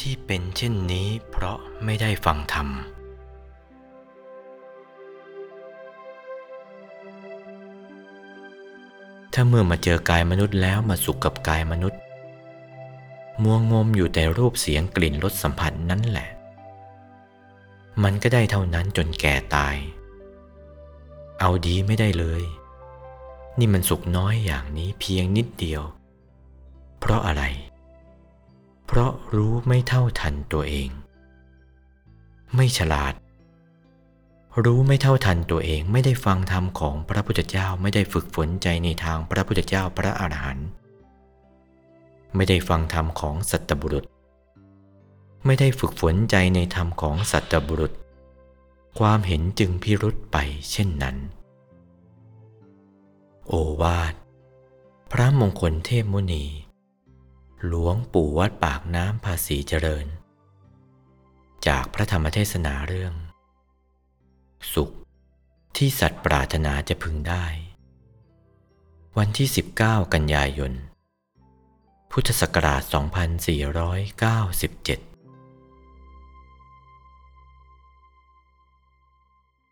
ที่เป็นเช่นนี้เพราะไม่ได้ฟังธรรม ถ้าเมื่อมาเจอกายมนุษย์แล้วมาสุขกับกายมนุษย์ มัวงมอยู่แต่รูปเสียงกลิ่นรสสัมผัสนั้นแหละ มันก็ได้เท่านั้นจนแก่ตาย เอาดีไม่ได้เลย นี่มันสุขน้อยอย่างนี้เพียงนิดเดียว เพราะอะไร ราะรู้ไม่เท่าทันตัวเอง ไม่ฉลาด รู้ไม่เท่าทันตัวเองไม่ได้ฟังธรรมของพระพุทธเจ้าไม่ได้ฝึกฝนใจในทางพระพุทธเจ้าพระอรหันต์ไม่ได้ฟังธรรมของสัตบุรุษ ไม่ได้ฝึกฝนใจในธรรมของสัตบุรุษ ความเห็นจึงพิรุษไปเช่นนั้น โอวาท พระมงคลเทพมุนี หลวงปู่วัดปากน้ำภาษีเจริญ จากพระธรรมเทศนาเรื่อง สุขที่สัตว์ปรารถนาจะพึงได้ วันที่ 19 กันยายน พุทธศักราช 2497